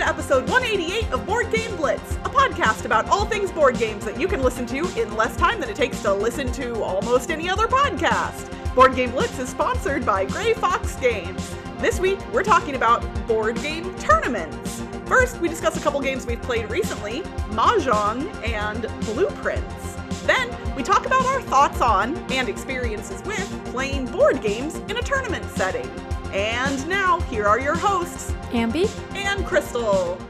to episode 188 of Board Game Blitz, a podcast about all things board games that you can listen to in less time than it takes to listen to almost any other podcast. Board Game Blitz is sponsored by Grey Fox Games. This week, we're talking about board game tournaments. First, we discuss a couple games we've played recently Mahjong and Blueprints. Then, we talk about our thoughts on and experiences with playing board games in a tournament setting. And now, here are your hosts, Ambie. And Crystal.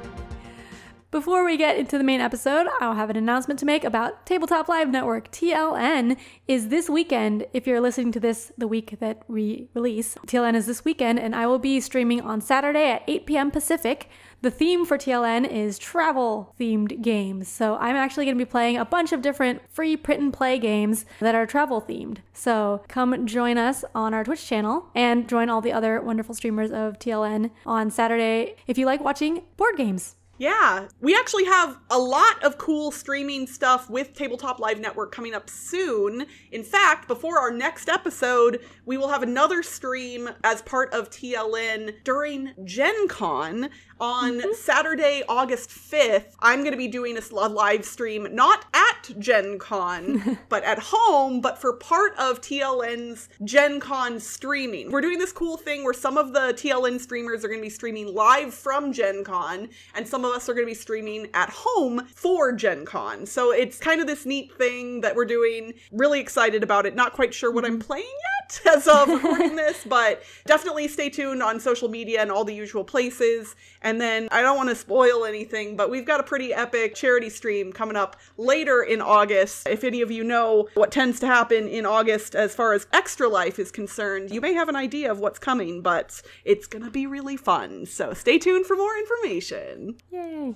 Before we get into the main episode, I'll have an announcement to make about Tabletop Live Network. TLN is this weekend. If you're listening to this the week that we release, TLN is this weekend, and I will be streaming on Saturday at 8 p.m. Pacific. The theme for TLN is travel themed games. So I'm actually going to be playing a bunch of different free print and play games that are travel themed. So come join us on our Twitch channel and join all the other wonderful streamers of TLN on Saturday if you like watching board games. Yeah, we actually have a lot of cool streaming stuff with Tabletop Live Network coming up soon. In fact, before our next episode, we will have another stream as part of TLN during Gen Con on mm-hmm. Saturday, August 5th. I'm going to be doing a live stream not at Gen Con, but at home, but for part of TLN's Gen Con streaming. We're doing this cool thing where some of the TLN streamers are going to be streaming live from Gen Con, and some of us are going to be streaming at home for Gen Con. So it's kind of this neat thing that we're doing. Really excited about it. Not quite sure what I'm mm-hmm. playing yet as of recording this, but definitely stay tuned on social media and all the usual places. And then I don't want to spoil anything, but we've got a pretty epic charity stream coming up later in August. If any of you know what tends to happen in August as far as Extra Life is concerned, you may have an idea of what's coming, but it's going to be really fun. So stay tuned for more information. Yay!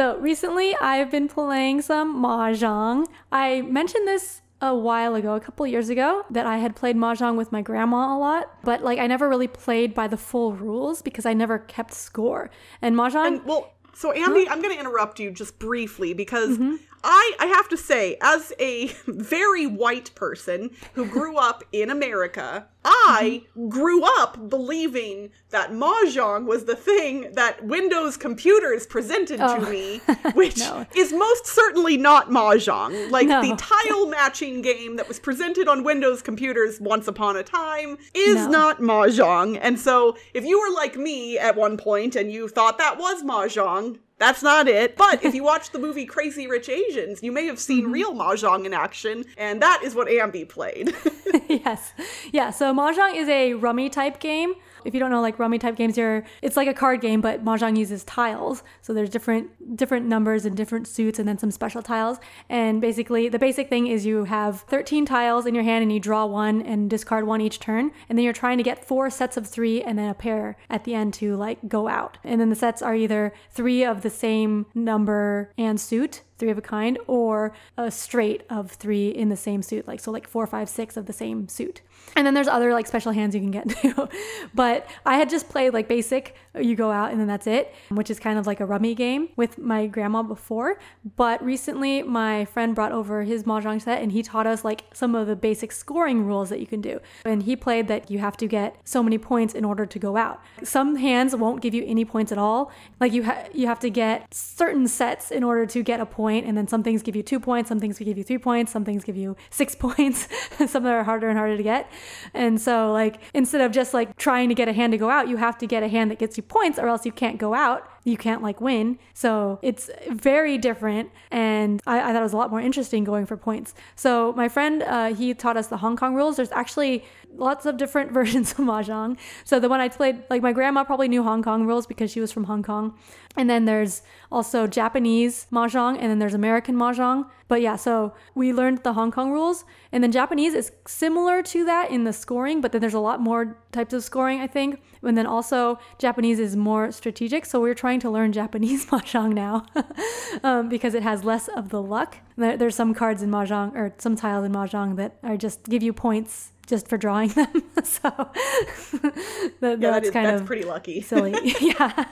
So recently I've been playing some Mahjong. I mentioned this a while ago, a couple years ago, that I had played Mahjong with my grandma a lot, but like I never really played by the full rules because I never kept score. And Mahjong And well, so Ambie, I'm going to interrupt you just briefly because mm-hmm. I I have to say, as a very white person who grew up in America, I grew up believing that mahjong was the thing that Windows computers presented to oh. me, which No. is most certainly not mahjong. Like No. the tile matching game that was presented on Windows computers once upon a time is No. not mahjong. And so if you were like me at one point and you thought that was mahjong, that's not it. But if you watch the movie Crazy Rich Asians, you may have seen Mm-hmm. real mahjong in action, and that is what Ambie played. yes. Yeah, so Mahjong is a rummy type game. If you don't know like rummy type games, you're it's like a card game, but Mahjong uses tiles. So there's different different numbers and different suits and then some special tiles. And basically the basic thing is you have 13 tiles in your hand and you draw one and discard one each turn. And then you're trying to get four sets of three and then a pair at the end to like go out. And then the sets are either three of the same number and suit three of a kind or a straight of three in the same suit like so like four five six of the same suit and then there's other like special hands you can get too. But i had just played like basic you go out and then that's it which is kind of like a rummy game with my grandma before. But recently my friend brought over his mahjong set and he taught us like some of the basic scoring rules that you can do. And he played that you have to get so many points in order to go out. Some hands won't give you any points at all. Like you ha- you have to get certain sets in order to get a point and then some things give you two points some things give you three points some things give you six points some that are harder and harder to get and so like instead of just like trying to get a hand to go out you have to get a hand that gets you points or else you can't go out. You can't like win. So it's very different. And I, I thought it was a lot more interesting going for points. So my friend uh, he taught us the hong kong rules. There's actually lots of different versions of mahjong. So the one i played like my grandma probably knew hong kong rules because she was from hong kong. And then there's also japanese mahjong and then there's american mahjong but yeah so we learned the hong kong rules and then japanese is similar to that in the scoring but then there's a lot more types of scoring i think and then also japanese is more strategic so we're trying to learn japanese mahjong now um, because it has less of the luck there's some cards in mahjong or some tiles in mahjong that are just give you points just for drawing them so that, Yeah, that's that is, kind that's of pretty lucky. silly. yeah.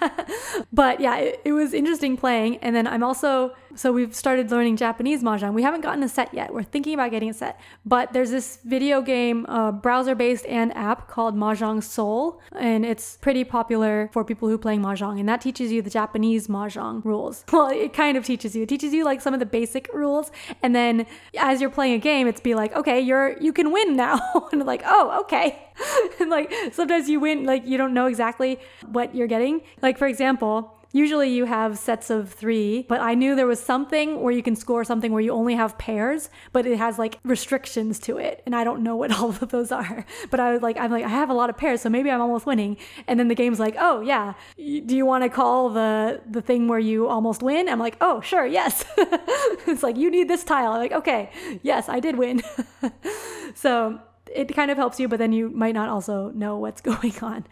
but yeah, it, it was interesting playing. And then I'm also so we've started learning Japanese mahjong. We haven't gotten a set yet. We're thinking about getting a set, but there's this video game, uh, browser-based and app called Mahjong Soul, and it's pretty popular for people who are playing mahjong, and that teaches you the Japanese mahjong rules. Well, it kind of teaches you. It teaches you like some of the basic rules, and then as you're playing a game, it's be like, okay, you're you can win now, and like, oh, okay. and like sometimes you win, like you don't know exactly what you're getting. Like for example, Usually you have sets of three, but I knew there was something where you can score something where you only have pairs, but it has like restrictions to it. And I don't know what all of those are. But I was like, I'm like, I have a lot of pairs, so maybe I'm almost winning. And then the game's like, oh yeah, do you want to call the the thing where you almost win? I'm like, oh sure, yes. it's like you need this tile. I'm like, okay, yes, I did win. so it kind of helps you, but then you might not also know what's going on.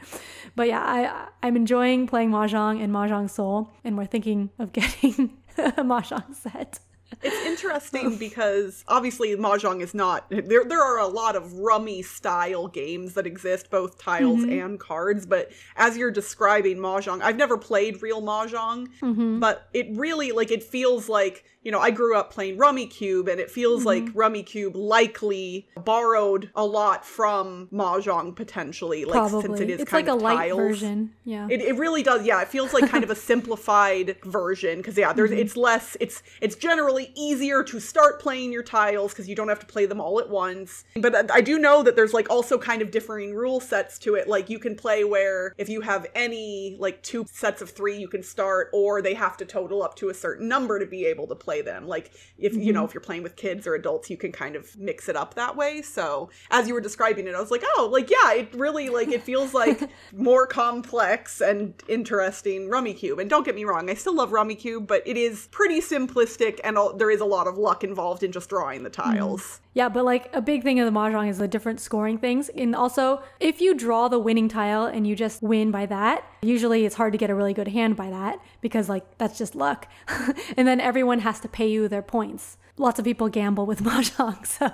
But yeah, I I'm enjoying playing mahjong and mahjong soul, and we're thinking of getting a mahjong set. It's interesting because obviously mahjong is not there. There are a lot of rummy style games that exist, both tiles mm-hmm. and cards. But as you're describing mahjong, I've never played real mahjong, mm-hmm. but it really like it feels like you know, I grew up playing Rummikub and it feels mm-hmm. like Rummikub likely borrowed a lot from Mahjong potentially, like Probably. since it is it's kind like of a light tiles. version. Yeah, it, it really does. Yeah, it feels like kind of a simplified version because yeah, there's mm-hmm. it's less. It's it's generally easier to start playing your tiles because you don't have to play them all at once. But I do know that there's like also kind of differing rule sets to it. Like you can play where if you have any like two sets of three, you can start, or they have to total up to a certain number to be able to play them. Like if mm-hmm. you know mm-hmm. if you're playing with kids or adults, you can kind of mix it up that way. So as you were describing it, I was like, oh, like yeah, it really like it feels like more complex and interesting Rummikub. And don't get me wrong, I still love Rummikub, but it is pretty simplistic and all, there is a lot of luck involved in just drawing the mm-hmm. tiles. Mm-hmm. Yeah, but like a big thing of the mahjong is the different scoring things. And also, if you draw the winning tile and you just win by that, usually it's hard to get a really good hand by that because like that's just luck. and then everyone has to pay you their points lots of people gamble with mahjong, so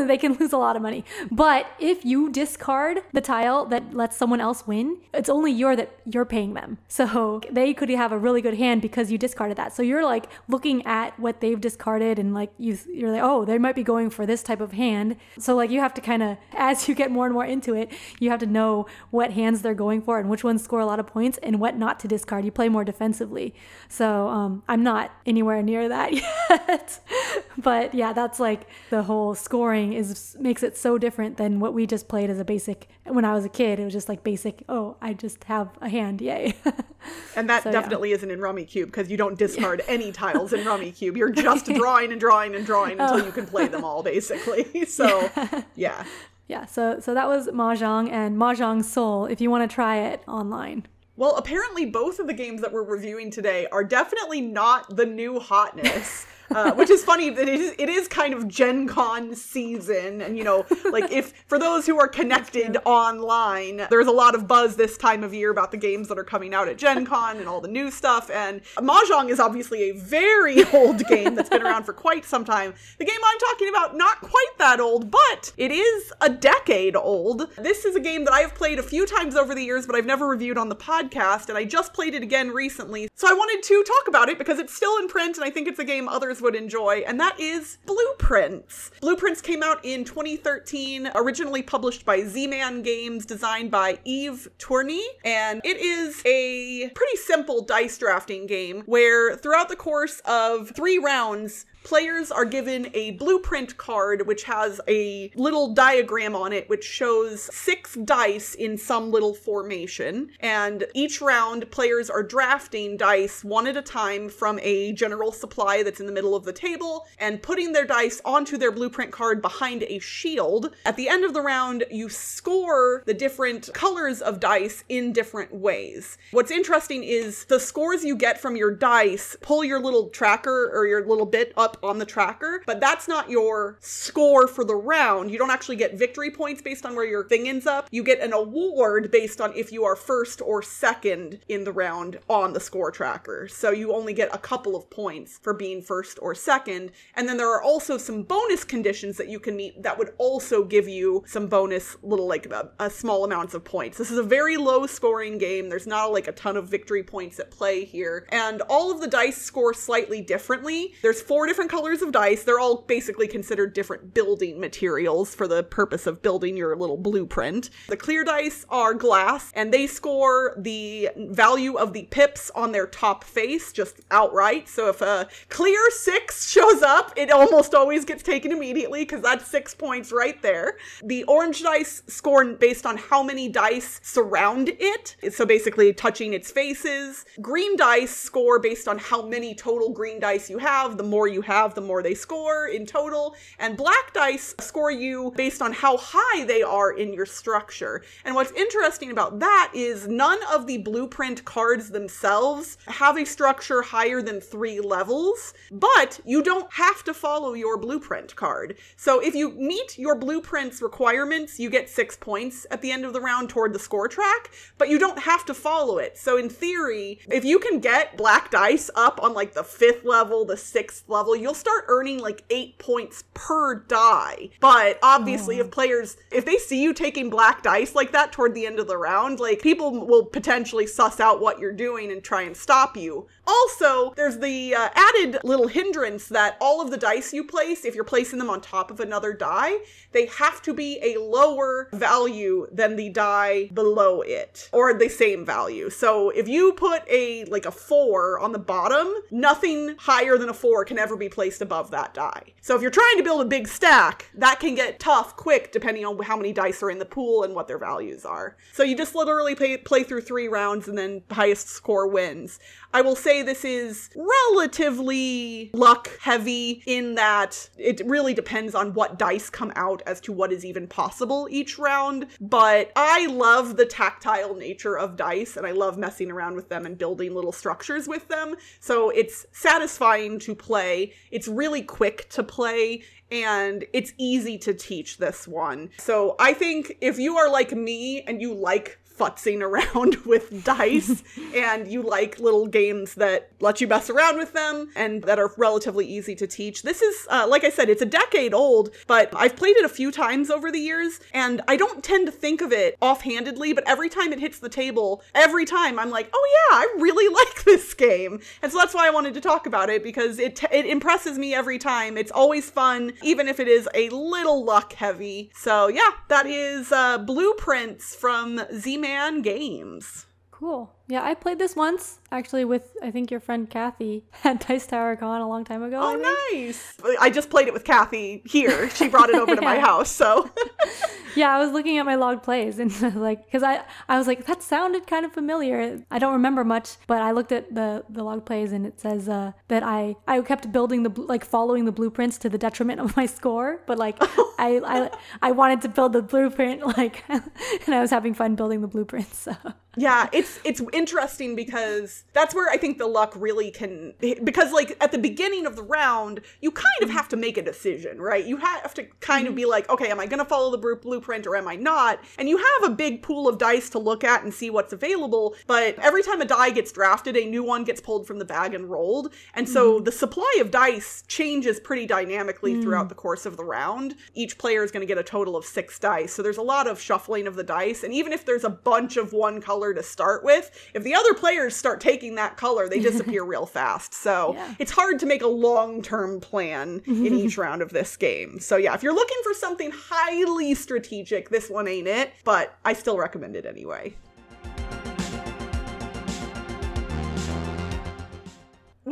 they can lose a lot of money. But if you discard the tile that lets someone else win, it's only your that you're paying them. So they could have a really good hand because you discarded that. So you're like looking at what they've discarded and like you you're like, "Oh, they might be going for this type of hand." So like you have to kind of as you get more and more into it, you have to know what hands they're going for and which ones score a lot of points and what not to discard. You play more defensively. So um, I'm not anywhere near that yet. but yeah, that's like the whole scoring is makes it so different than what we just played as a basic. When I was a kid, it was just like basic. Oh, I just have a hand, yay! and that so, definitely yeah. isn't in Rummikub because you don't discard yeah. any tiles in Rummikub. You're just drawing and drawing and drawing until oh. you can play them oh. all, basically. So yeah. Yeah, so so that was Mahjong and Mahjong Soul if you want to try it online. Well, apparently both of the games that we're reviewing today are definitely not the new hotness. Uh, which is funny that it is, it is kind of Gen Con season. And, you know, like if for those who are connected online, there's a lot of buzz this time of year about the games that are coming out at Gen Con and all the new stuff. And Mahjong is obviously a very old game that's been around for quite some time. The game I'm talking about, not quite that old, but it is a decade old. This is a game that I have played a few times over the years, but I've never reviewed on the podcast. And I just played it again recently. So I wanted to talk about it because it's still in print and I think it's a game others would enjoy, and that is Blueprints. Blueprints came out in 2013, originally published by Z Man Games, designed by Yves Tourigny, and it is a pretty simple dice drafting game where throughout the course of three rounds, Players are given a blueprint card which has a little diagram on it which shows six dice in some little formation. And each round, players are drafting dice one at a time from a general supply that's in the middle of the table and putting their dice onto their blueprint card behind a shield. At the end of the round, you score the different colors of dice in different ways. What's interesting is the scores you get from your dice pull your little tracker or your little bit up on the tracker, but that's not your score for the round. You don't actually get victory points based on where your thing ends up. You get an award based on if you are first or second in the round on the score tracker. So you only get a couple of points for being first or second. And then there are also some bonus conditions that you can meet that would also give you some bonus little like a, a small amounts of points. This is a very low scoring game. There's not like a ton of victory points at play here. And all of the dice score slightly differently. There's four different colors of dice. They're all basically considered different building materials for the purpose of building your little blueprint. The clear dice are glass and they score the value of the pips on their top face just outright. So if a clear six shows up, it almost always gets taken immediately because that's six points right there. The orange dice score based on how many dice surround it. So basically touching its faces. Green dice score based on how many total green dice you have. The more you have, the more they score in total. And black dice score you based on how high they are in your structure. And what's interesting about that is none of the blueprint cards themselves have a structure higher than three levels, but you don't have to follow your blueprint card. So if you meet your blueprint's requirements, you get six points at the end of the round toward the score track, but you don't have to follow it. So in theory, if you can get black dice up on like the fifth level, the sixth level, you'll start earning like eight points per die. But obviously, if players, if they see you taking black dice like that toward the end of the round, like people will potentially suss out what you're doing and try and stop you. Also, there's the uh, added little hindrance that all of the dice you place, if you're placing them on top of another die, they have to be a lower value than the die below it, or the same value. So if you put a like a four on the bottom, nothing higher than a four can ever be placed above that die. So if you're trying to build a big stack, that can get tough quick depending on how many dice are in the pool and what their values are. So you just literally play, play through three rounds and then highest score wins. I will say this is relatively luck heavy in that it really depends on what dice come out as to what is even possible each round. But I love the tactile nature of dice and I love messing around with them and building little structures with them. So it's satisfying to play. It's really quick to play and it's easy to teach this one. So I think if you are like me and you like futzing around with dice and you like little games that let you mess around with them and that are relatively easy to teach. This is, uh, like I said, it's a decade old, but I've played it a few times over the years and I don't tend to think of it offhandedly, but every time it hits the table, every time I'm like, oh yeah, I really like this game. And so that's why I wanted to talk about it because it, t- it impresses me every time. It's always fun, even if it is a little luck heavy. So yeah, that is uh, Blueprints from Z Man Games. Cool. Yeah, I played this once actually with I think your friend Kathy at Dice Tower Con a long time ago. I. Oh, nice. I just played it with Kathy here. She brought it over to my house. So, Yeah, I was looking at my log plays and like because I I was like that sounded kind of familiar. I don't remember much, but I looked at the the log plays and it says uh, that I I kept building the like following the blueprints to the detriment of my score, but like I I I wanted to build the blueprint like and I was having fun building the blueprints. So. yeah, it's it's interesting because that's where I think the luck really can because like at the beginning of the round, you kind of mm-hmm. have to make a decision, right? You have to kind of mm-hmm. be like, okay, am I going to follow the blueprint or am I not? And you have a big pool of dice to look at and see what's available, but every time a die gets drafted, a new one gets pulled from the bag and rolled. And so mm-hmm. the supply of dice changes pretty dynamically throughout mm. the course of the round. Each player is going to get a total of 6 dice. So there's a lot of shuffling of the dice, and even if there's a bunch of one color to start with, if the other players start taking that color, they disappear real fast. So Yeah. it's hard to make a long term plan in each round of this game. So yeah, if you're looking for something highly strategic, this one ain't it, but I still recommend it anyway.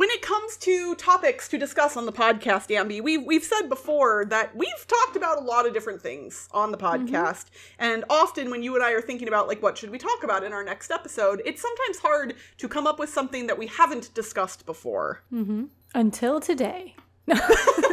When it comes to topics to discuss on the podcast, Ambie, we've we've said before that we've talked about a lot of different things on the podcast, and often when you and I are thinking about like what should we talk about in our next episode, it's sometimes hard to come up with something that we haven't discussed before. Mm-hmm. Until today.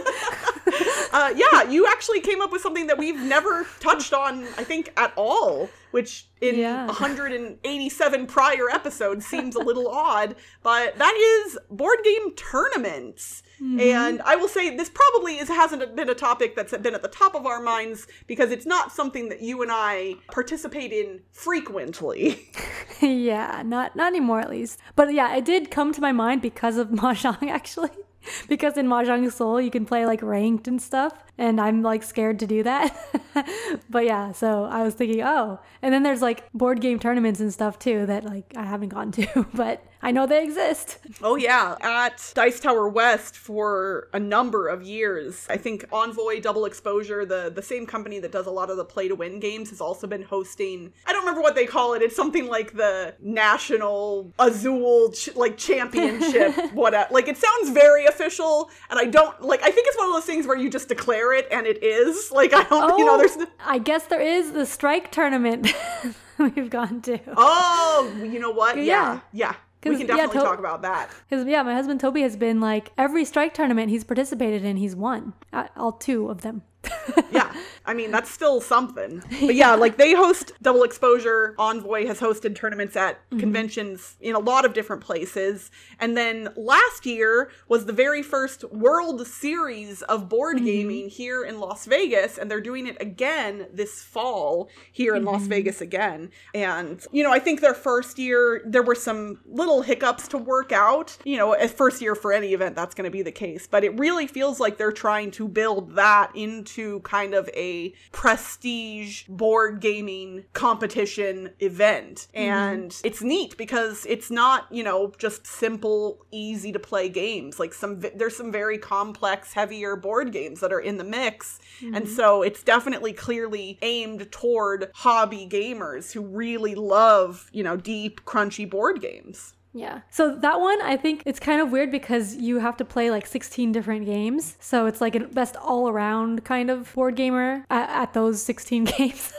Uh, yeah, you actually came up with something that we've never touched on, I think, at all, which in Yeah. 187 prior episodes seems a little odd, but that is board game tournaments. And I will say this probably is, hasn't been a topic that's been at the top of our minds because it's not something that you and I participate in frequently. yeah, not not anymore at least. But yeah, it did come to my mind because of mahjong actually. because in Mahjong Soul you can play like ranked and stuff, and I'm like scared to do that. but yeah, so I was thinking, oh, and then there's like board game tournaments and stuff too that like I haven't gone to, but I know they exist. Oh yeah, at Dice Tower West for a number of years. I think Envoy Double Exposure, the the same company that does a lot of the play to win games, has also been hosting. I don't remember what they call it. It's something like the National Azul ch- like Championship. what like it sounds very official, and I don't like. I think it's one of those things where you just declare it and it is. Like I don't, Oh, you know, there's. no- I guess there is the strike tournament we've gone to. Oh, you know what? Yeah, Yeah. yeah. We can yeah, definitely to- talk about that. Because yeah, my husband Toby has been like every strike tournament he's participated in, he's won. Uh, all two of them. yeah. I mean that's still something. But yeah like they host double exposure envoy has hosted tournaments at mm-hmm. conventions in a lot of different places. And then last year was the very first world series of board mm-hmm. gaming here in las vegas and they're doing it again this fall here in las mm-hmm. vegas again. And you know i think their first year there were some little hiccups to work out. You know as first year for any event that's going to be the case. But it really feels like they're trying to build that into kind of a prestige board gaming competition event. Mm-hmm. And it's neat because it's not you know just simple easy to play games. Like some there's some very complex heavier board games that are in the mix. And mm-hmm. so it's definitely clearly aimed toward hobby gamers who really love you know deep crunchy board games Yeah. So that one, I think it's kind of weird because you have to play like 16 different games. So it's like a best all around kind of board gamer at, at those 16 games.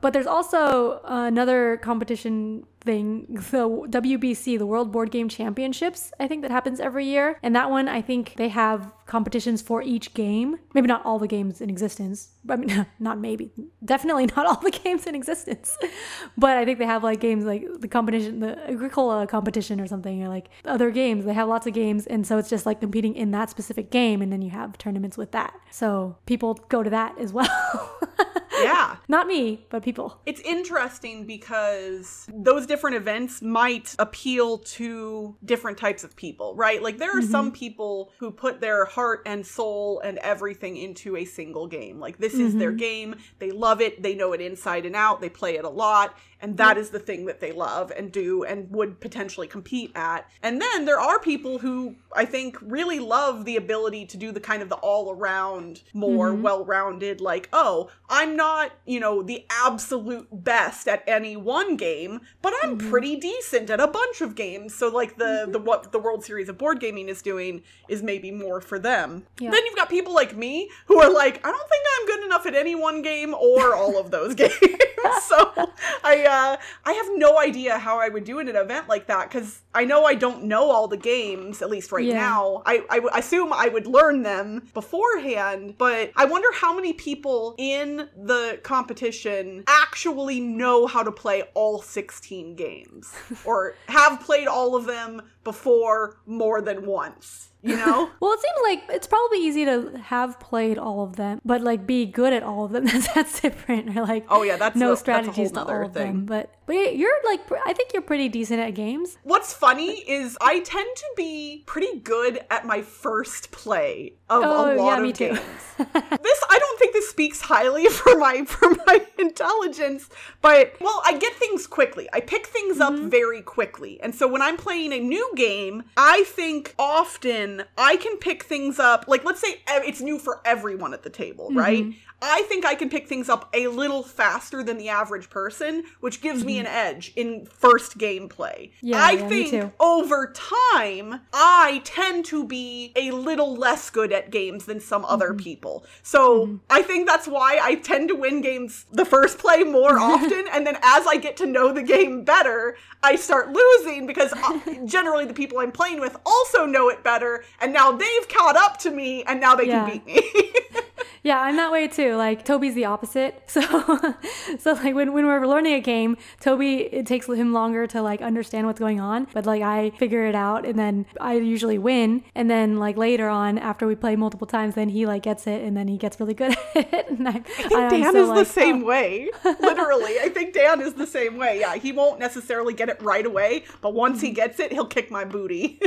but there's also another competition thing, the WBC, the World Board Game Championships, I think that happens every year. And that one, I think they have competitions for each game. Maybe not all the games in existence. I mean, not maybe. Definitely not all the games in existence. but I think they have like games like the competition, the Agricola competition or something, or like other games. They have lots of games. And so it's just like competing in that specific game. And then you have tournaments with that. So people go to that as well. yeah. Not me, but people. It's interesting because those different events might appeal to different types of people, right? Like there are some mm-hmm. people who put their heart and soul and everything into a single game. Like this is their mm-hmm. game, they love it, they know it inside and out, they play it a lot, and that is the thing that they love and do and would potentially compete at. And then there are people who I think really love the ability to do the kind of the all around, more mm-hmm. well rounded, like, oh, I'm not, you know, the absolute best at any one game, but I'm mm-hmm. pretty decent at a bunch of games. So like the mm-hmm. the what the World Series of Board Gaming is doing is maybe more for them. Yeah. Then you've got people like me who are like, I don't think I'm good enough at any one game or all of those games. so I uh I have no idea how I would do in an event like that because I know I don't know all the games at least right Yeah. now. I I w- assume I would learn them beforehand, but I wonder how many people in the competition actually know how to play all 16 games or have played all of them before more than once. You know? Well, it seems like it's probably easy to have played all of them, but like be good at all of them. That's, that's different. Or like, Oh, yeah, that's no a- that's strategies to all of thing. them. But but you're like, I think you're pretty decent at games. What's funny is I tend to be pretty good at my first play of Oh, a lot yeah, of me too. games. this I don't think this speaks highly for my for my intelligence, but well, I get things quickly. I pick things Mm-hmm. up very quickly. And so when I'm playing a new game, I think often I can pick things up like let's say it's new for everyone at the table, right? Mm-hmm. I think I can pick things up a little faster than the average person, which gives me an edge in first gameplay. Mm-hmm. Yeah, I yeah, think over time, I tend to be a little less good at games than some other Mm-hmm. people. So I think that's why I tend to win games the first play more often. and then as I get to know the game better, I start losing because uh, generally the people I'm playing with also know it better. And now they've caught up to me and now they Yeah. can beat me. Yeah, I'm that way too. Like Toby's the opposite. So so like when, when we're learning a game, Toby it takes him longer to like understand what's going on. But like I figure it out and then I usually win. And then like later on after we play multiple times, then he like gets it and then he gets really good at it. And I, I think Dan is the same oh. way. Literally. I think Dan is the same way. Yeah, he won't necessarily get it right away, but once he mm. gets it, he'll kick my booty.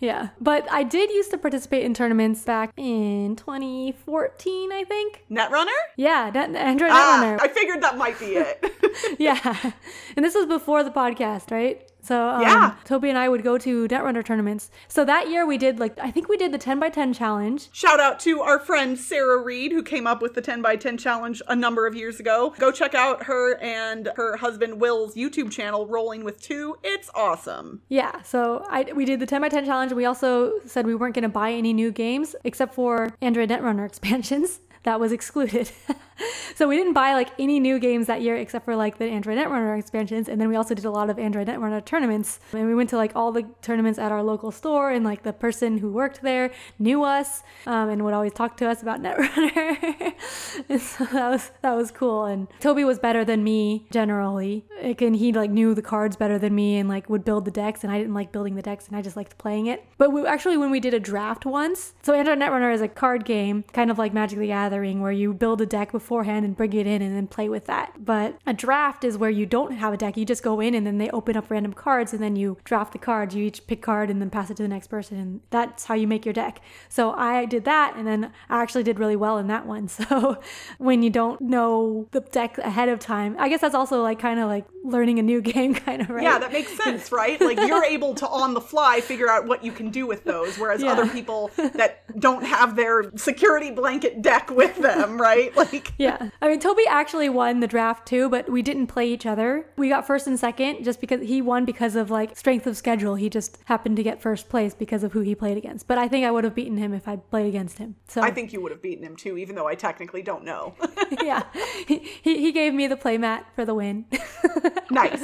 Yeah. But I did used to participate in tournaments back in 2014, I think. Netrunner? Yeah, Net- Android Ah, Netrunner. I figured that might be it. yeah. And this was before the podcast, right? So um, Yeah. Toby and I would go to Netrunner tournaments. So that year we did like I think we did the 10 by 10 challenge. Shout out to our friend Sarah Reed, who came up with the 10 by 10 challenge a number of years ago. Go check out her and her husband Will's YouTube channel, Rolling with Two. It's awesome. Yeah, so I we did the 10 by 10 challenge. We also said we weren't going to buy any new games except for Android Netrunner expansions. That was excluded. so we didn't buy like any new games that year except for like the Android Netrunner expansions. And then we also did a lot of Android Netrunner tournaments. And we went to like all the tournaments at our local store, and like the person who worked there knew us um, and would always talk to us about Netrunner. and so that was that was cool. And Toby was better than me generally. Like, and he like knew the cards better than me and like would build the decks. And I didn't like building the decks, and I just liked playing it. But we actually when we did a draft once, so Android Netrunner is a card game, kind of like Magic the Gathering, where you build a deck beforehand and bring it in and then play with that. But a draft is where you don't have a deck. You just go in and then they open up random cards and then you draft the cards. You each pick card and then pass it to the next person. And that's how you make your deck. So I did that and then I actually did really well in that one. So when you don't know the deck ahead of time, I guess that's also like kind of like learning a new game, kind of, right? Yeah, that makes sense, right? Like you're able to on the fly figure out what you can do with those, whereas Yeah. other people that don't have their security blanket deck with them, right? Like Yeah. I mean, Toby actually won the draft too, but we didn't play each other. We got first and second just because he won because of like strength of schedule. He just happened to get first place because of who he played against. But I think I would have beaten him if I played against him. So I think you would have beaten him too, even though I technically don't know. yeah, he, he he gave me the playmat for the win. nice.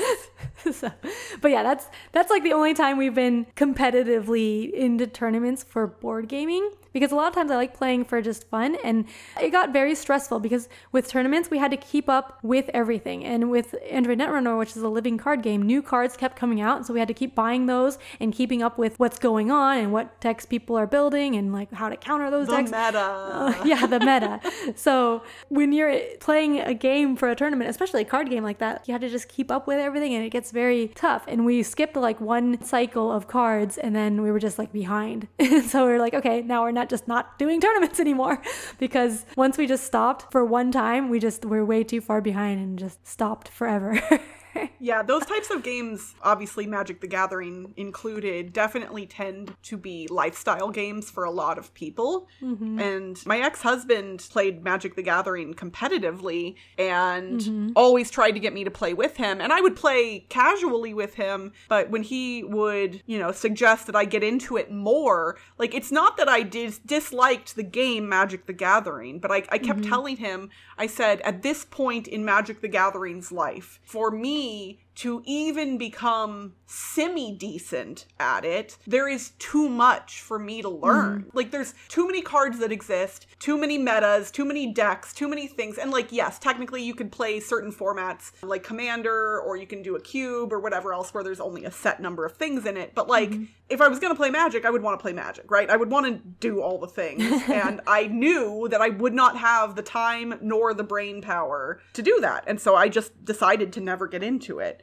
so, but yeah, that's that's like the only time we've been competitively into tournaments for board gaming because a lot of times I like playing for just fun and it got very stressful because with tournaments we had to keep up with everything and with Android Netrunner which is a living card game new cards kept coming out so we had to keep buying those and keeping up with what's going on and what decks people are building and like how to counter those The decks meta. uh, yeah, the meta. so when you're playing a game for a tournament, especially a card game like that, you have to just keep up with everything and it gets very tough. And we skipped like one cycle of cards and then we were just like behind. so we were like, okay, now we're not just not doing tournaments anymore because once we just stopped for one time, we just were way too far behind and just stopped forever. Yeah, those types of games, obviously Magic the Gathering included, definitely tend to be lifestyle games for a lot of people. Mm-hmm. And my ex husband played Magic the Gathering competitively and mm-hmm. always tried to get me to play with him. And I would play casually with him, but when he would, you know, suggest that I get into it more, like it's not that I dis- disliked the game Magic the Gathering, but I, I kept mm-hmm. telling him, I said, at this point in Magic the Gathering's life, for me, money to even become semi decent at it, there is too much for me to learn. Mm. Like, there's too many cards that exist, too many metas, too many decks, too many things. And, like, yes, technically you could play certain formats like Commander, or you can do a cube, or whatever else where there's only a set number of things in it. But, like, mm-hmm. if I was going to play Magic, I would want to play Magic, right? I would want to do all the things. and I knew that I would not have the time nor the brain power to do that. And so I just decided to never get into it.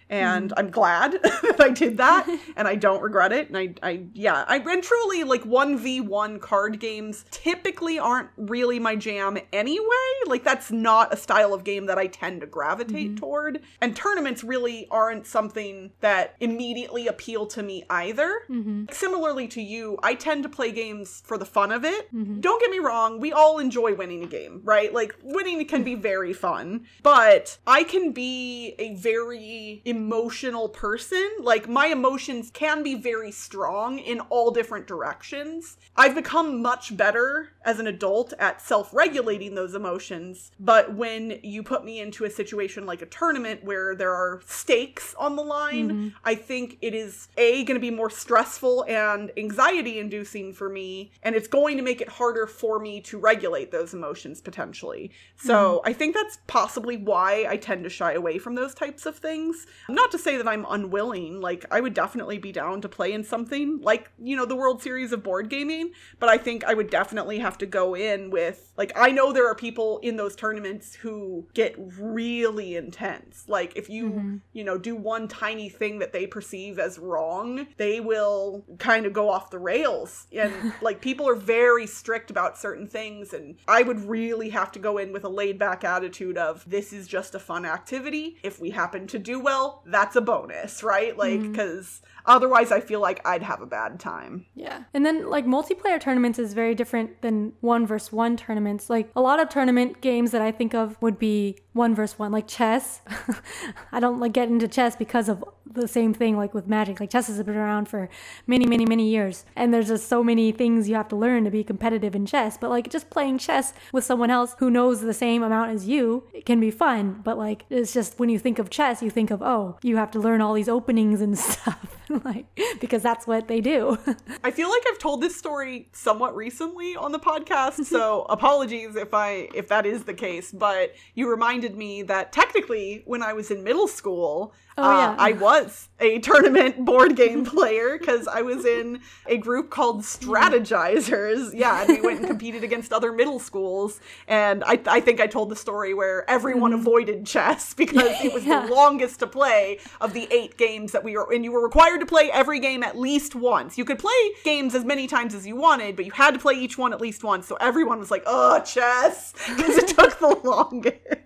And mm-hmm. I'm glad that I did that and I don't regret it. And I, I yeah, I and truly like 1v1 card games typically aren't really my jam anyway. Like that's not a style of game that I tend to gravitate mm-hmm. toward. And tournaments really aren't something that immediately appeal to me either. Mm-hmm. Similarly to you, I tend to play games for the fun of it. Don't get me wrong, we all enjoy winning a game, right? Like winning can be very fun, but I can be a very emotional person. Like my emotions can be very strong in all different directions. I've become much better as an adult at self-regulating those emotions, but when you put me into a situation like a tournament where there are stakes on the line, mm-hmm. I think it is a going to be more stressful and anxiety inducing for me and it's going to make it harder for me to regulate those emotions potentially. So, mm-hmm. I think that's possibly why I tend to shy away from those types of things. Not to say that I'm unwilling, like, I would definitely be down to play in something like, you know, the World Series of Board Gaming, but I think I would definitely have to go in with, like, I know there are people in those tournaments who get really intense. Like, if you, mm-hmm. you know, do one tiny thing that they perceive as wrong, they will kind of go off the rails. And, like, people are very strict about certain things, and I would really have to go in with a laid back attitude of, this is just a fun activity. If we happen to do well, that's a bonus, right? Like, because mm-hmm. Otherwise I feel like I'd have a bad time. Yeah. And then, like, multiplayer tournaments is very different than one versus one tournaments. Like, a lot of tournament games that I think of would be one versus one, like chess. I don't like get into chess because of the same thing like with magic. Like chess has been around for many, many, many years. And there's just so many things you have to learn to be competitive in chess. But like just playing chess with someone else who knows the same amount as you, it can be fun. But like it's just when you think of chess, you think of, oh, you have to learn all these openings and stuff. like because that's what they do. I feel like I've told this story somewhat recently on the podcast, so apologies if I if that is the case, but you reminded me that technically when I was in middle school, Oh, uh, yeah. I was a tournament board game player because I was in a group called Strategizers. Yeah, and we went and competed against other middle schools. And I, I think I told the story where everyone mm-hmm. avoided chess because it was yeah. the longest to play of the eight games that we were, and you were required to play every game at least once. You could play games as many times as you wanted, but you had to play each one at least once. So everyone was like, "Oh, chess," because it took the longest.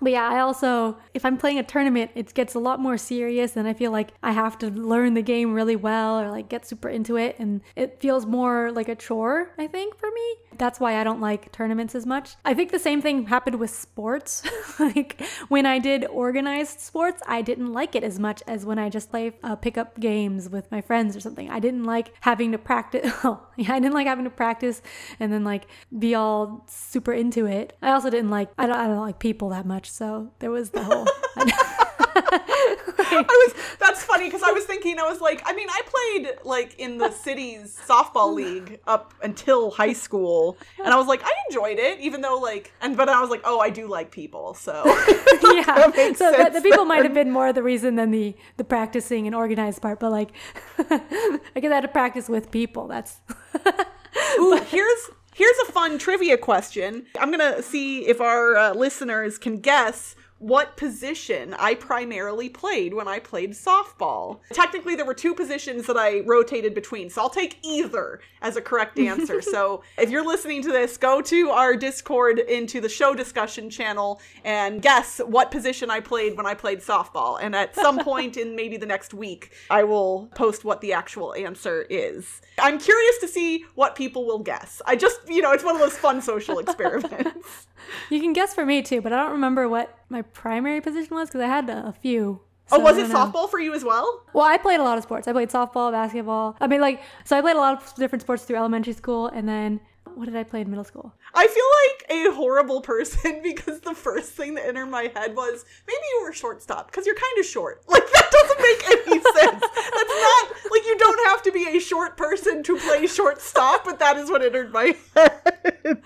But yeah, I also, if I'm playing a tournament, it gets a lot more serious and I feel like I have to learn the game really well or like get super into it. And it feels more like a chore, I think, for me. That's why I don't like tournaments as much. I think the same thing happened with sports. like when I did organized sports, I didn't like it as much as when I just play uh, pickup games with my friends or something. I didn't like having to practice. Oh, yeah, I didn't like having to practice and then like be all super into it. I also didn't like, I don't, I don't like people that much. So there was the whole. I was that's funny because I was thinking I was like I mean I played like in the city's softball league up until high school and I was like I enjoyed it even though like and but I was like oh I do like people so. Yeah. So the, the, people might have been more of the reason than the the practicing and organized part but like I guess I had to practice with people that's Ooh, but, here's Here's a fun trivia question. I'm going to see if our uh, listeners can guess what position I primarily played when I played softball. Technically, there were two positions that I rotated between, so I'll take either as a correct answer. so if you're listening to this, go to our Discord into the show discussion channel and guess what position I played when I played softball. And at some point in maybe the next week, I will post what the actual answer is. I'm curious to see what people will guess. I just, you know, it's one of those fun social experiments. you can guess for me too, but I don't remember what my primary position was because I had a, a few. Oh, so oh, was it softball for you as well? Well, I played a lot of sports. I played softball, basketball. I mean, like, so I played a lot of different sports through elementary school, and then what did I play in middle school? I feel like a horrible person because the first thing that entered my head was maybe you were shortstop because you're kind of short. Like that make any sense. That's not like you don't have to be a short person to play shortstop, but that is what entered my head.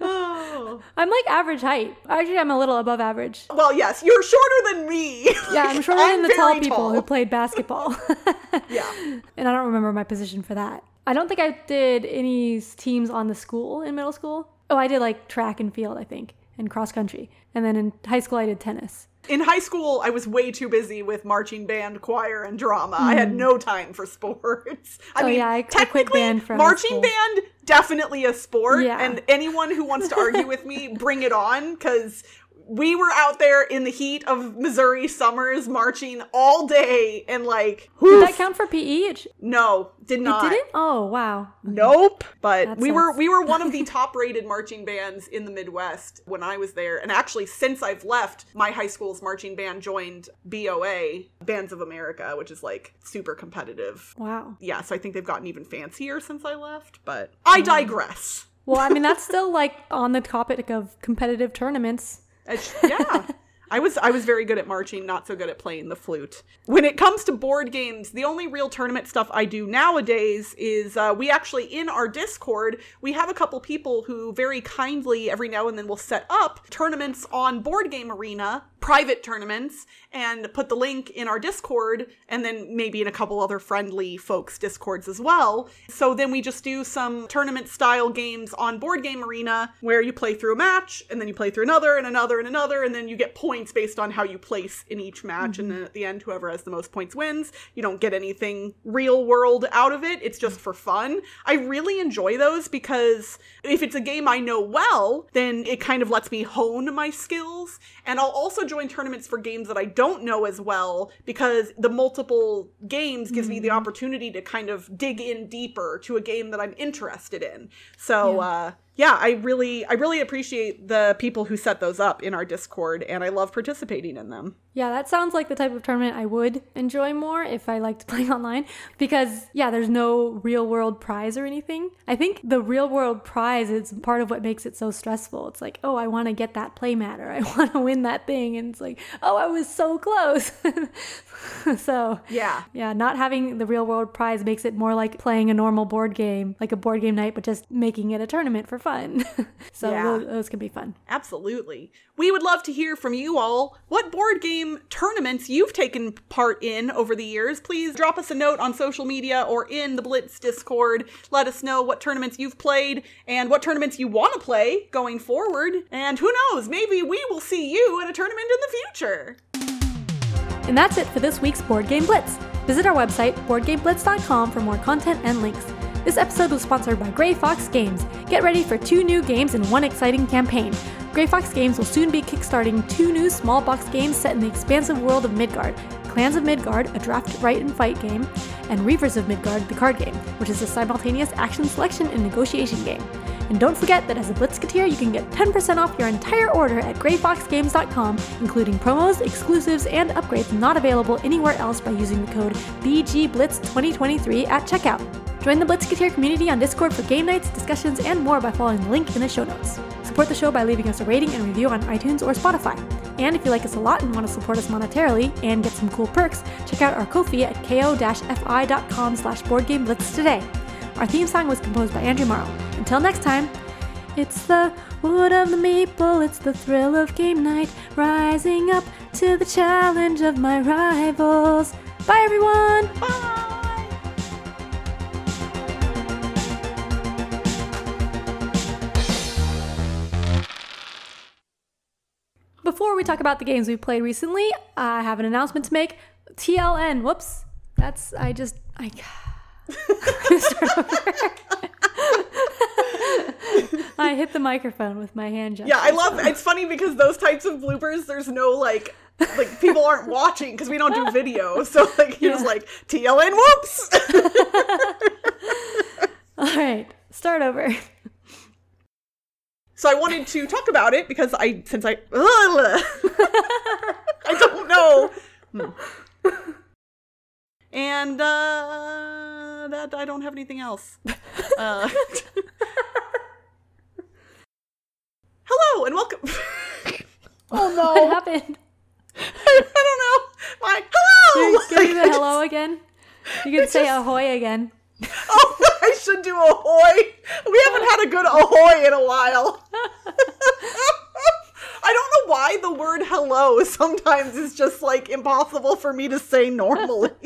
oh. I'm like average height. Actually, I'm a little above average. Well, yes, you're shorter than me. Yeah, I'm shorter I'm than the tall people tall. who played basketball. yeah. And I don't remember my position for that. I don't think I did any teams on the school in middle school. Oh, I did like track and field, I think, and cross country. And then in high school, I did tennis. In high school, I was way too busy with marching band, choir, and drama. Mm. I had hmm. no time for sports. I oh, mean, yeah, I, I band for marching band. Definitely a sport, yeah. and anyone who wants to argue with me, bring it on. Because we were out there in the heat of Missouri summers marching all day and like Did that count for PE? No, did not. It didn't? Oh, wow. Nope. But that we sucks. were we were one of the top rated marching bands in the Midwest when I was there. And actually since I've left, my high school's marching band joined BOA, Bands of America, which is like super competitive. Wow. Yeah, so I think they've gotten even fancier since I left, but I digress. Well, I mean that's still like on the topic of competitive tournaments yeah. I was I was very good at marching, not so good at playing the flute. When it comes to board games, the only real tournament stuff I do nowadays is uh, we actually in our Discord we have a couple people who very kindly every now and then will set up tournaments on Board Game Arena private tournaments and put the link in our Discord and then maybe in a couple other friendly folks' Discords as well. So then we just do some tournament style games on Board Game Arena where you play through a match and then you play through another and another and another and then you get points based on how you place in each match and then at the end whoever has the most points wins. You don't get anything real world out of it. It's just for fun. I really enjoy those because if it's a game I know well, then it kind of lets me hone my skills and I'll also join tournaments for games that I don't know as well because the multiple games gives me the opportunity to kind of dig in deeper to a game that I'm interested in. So, Yeah. uh, yeah, I really, I really appreciate the people who set those up in our Discord, and I love participating in them. Yeah, that sounds like the type of tournament I would enjoy more if I liked playing online because, yeah, there's no real world prize or anything. I think the real world prize is part of what makes it so stressful. It's like, oh, I want to get that play matter. I want to win that thing. And it's like, oh, I was so close. so, Yeah, yeah, not having the real world prize makes it more like playing a normal board game, like a board game night, but just making it a tournament for fun. so, Yeah. those, those can be fun. Absolutely. We would love to hear from you all. What board game tournaments you've taken part in over the years? Please drop us a note on social media or in the Blitz Discord. Let us know what tournaments you've played and what tournaments you want to play going forward. And who knows, maybe we will see you at a tournament in the future. And that's it for this week's Board Game Blitz. Visit our website, boardgameblitz.com, for more content and links. This episode was sponsored by Grey Fox Games. Get ready for two new games and one exciting campaign. Grey Fox Games will soon be kickstarting two new small box games set in the expansive world of Midgard Clans of Midgard, a draft, write, and fight game, and Reavers of Midgard, the card game, which is a simultaneous action selection and negotiation game. And don't forget that as a Blitzketeer, you can get 10% off your entire order at greyfoxgames.com, including promos, exclusives, and upgrades not available anywhere else by using the code BGBLitz2023 at checkout. Join the Blitzketeer community on Discord for game nights, discussions, and more by following the link in the show notes. Support the show by leaving us a rating and review on iTunes or Spotify. And if you like us a lot and want to support us monetarily and get some cool perks, check out our Ko-fi at ko-fi.com slash boardgameblitz today. Our theme song was composed by Andrew Morrow. Until next time, it's the wood of the maple, it's the thrill of game night, rising up to the challenge of my rivals. Bye, everyone! Bye! Before we talk about the games we played recently, I have an announcement to make. TLN, whoops. That's, I just, I. I hit the microphone with my hand gesture. Yeah, I love it's funny because those types of bloopers, there's no like like people aren't watching because we don't do video. So like he was Yeah. like TLN whoops. All right, start over. So I wanted to talk about it because I, since I, I don't know, Hmm. and uh, that I don't have anything else. Uh, hello and welcome. oh no! What happened? I don't know. My hello. Give me the Like, hello again. You can say ahoy again. Oh, I should do ahoy. We haven't had a good ahoy in a while. I don't know why the word hello sometimes is just like impossible for me to say normally.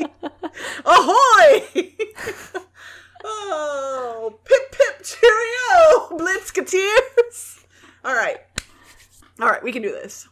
ahoy! oh, pip pip cheerio, Blitzketeers! All right. All right, we can do this.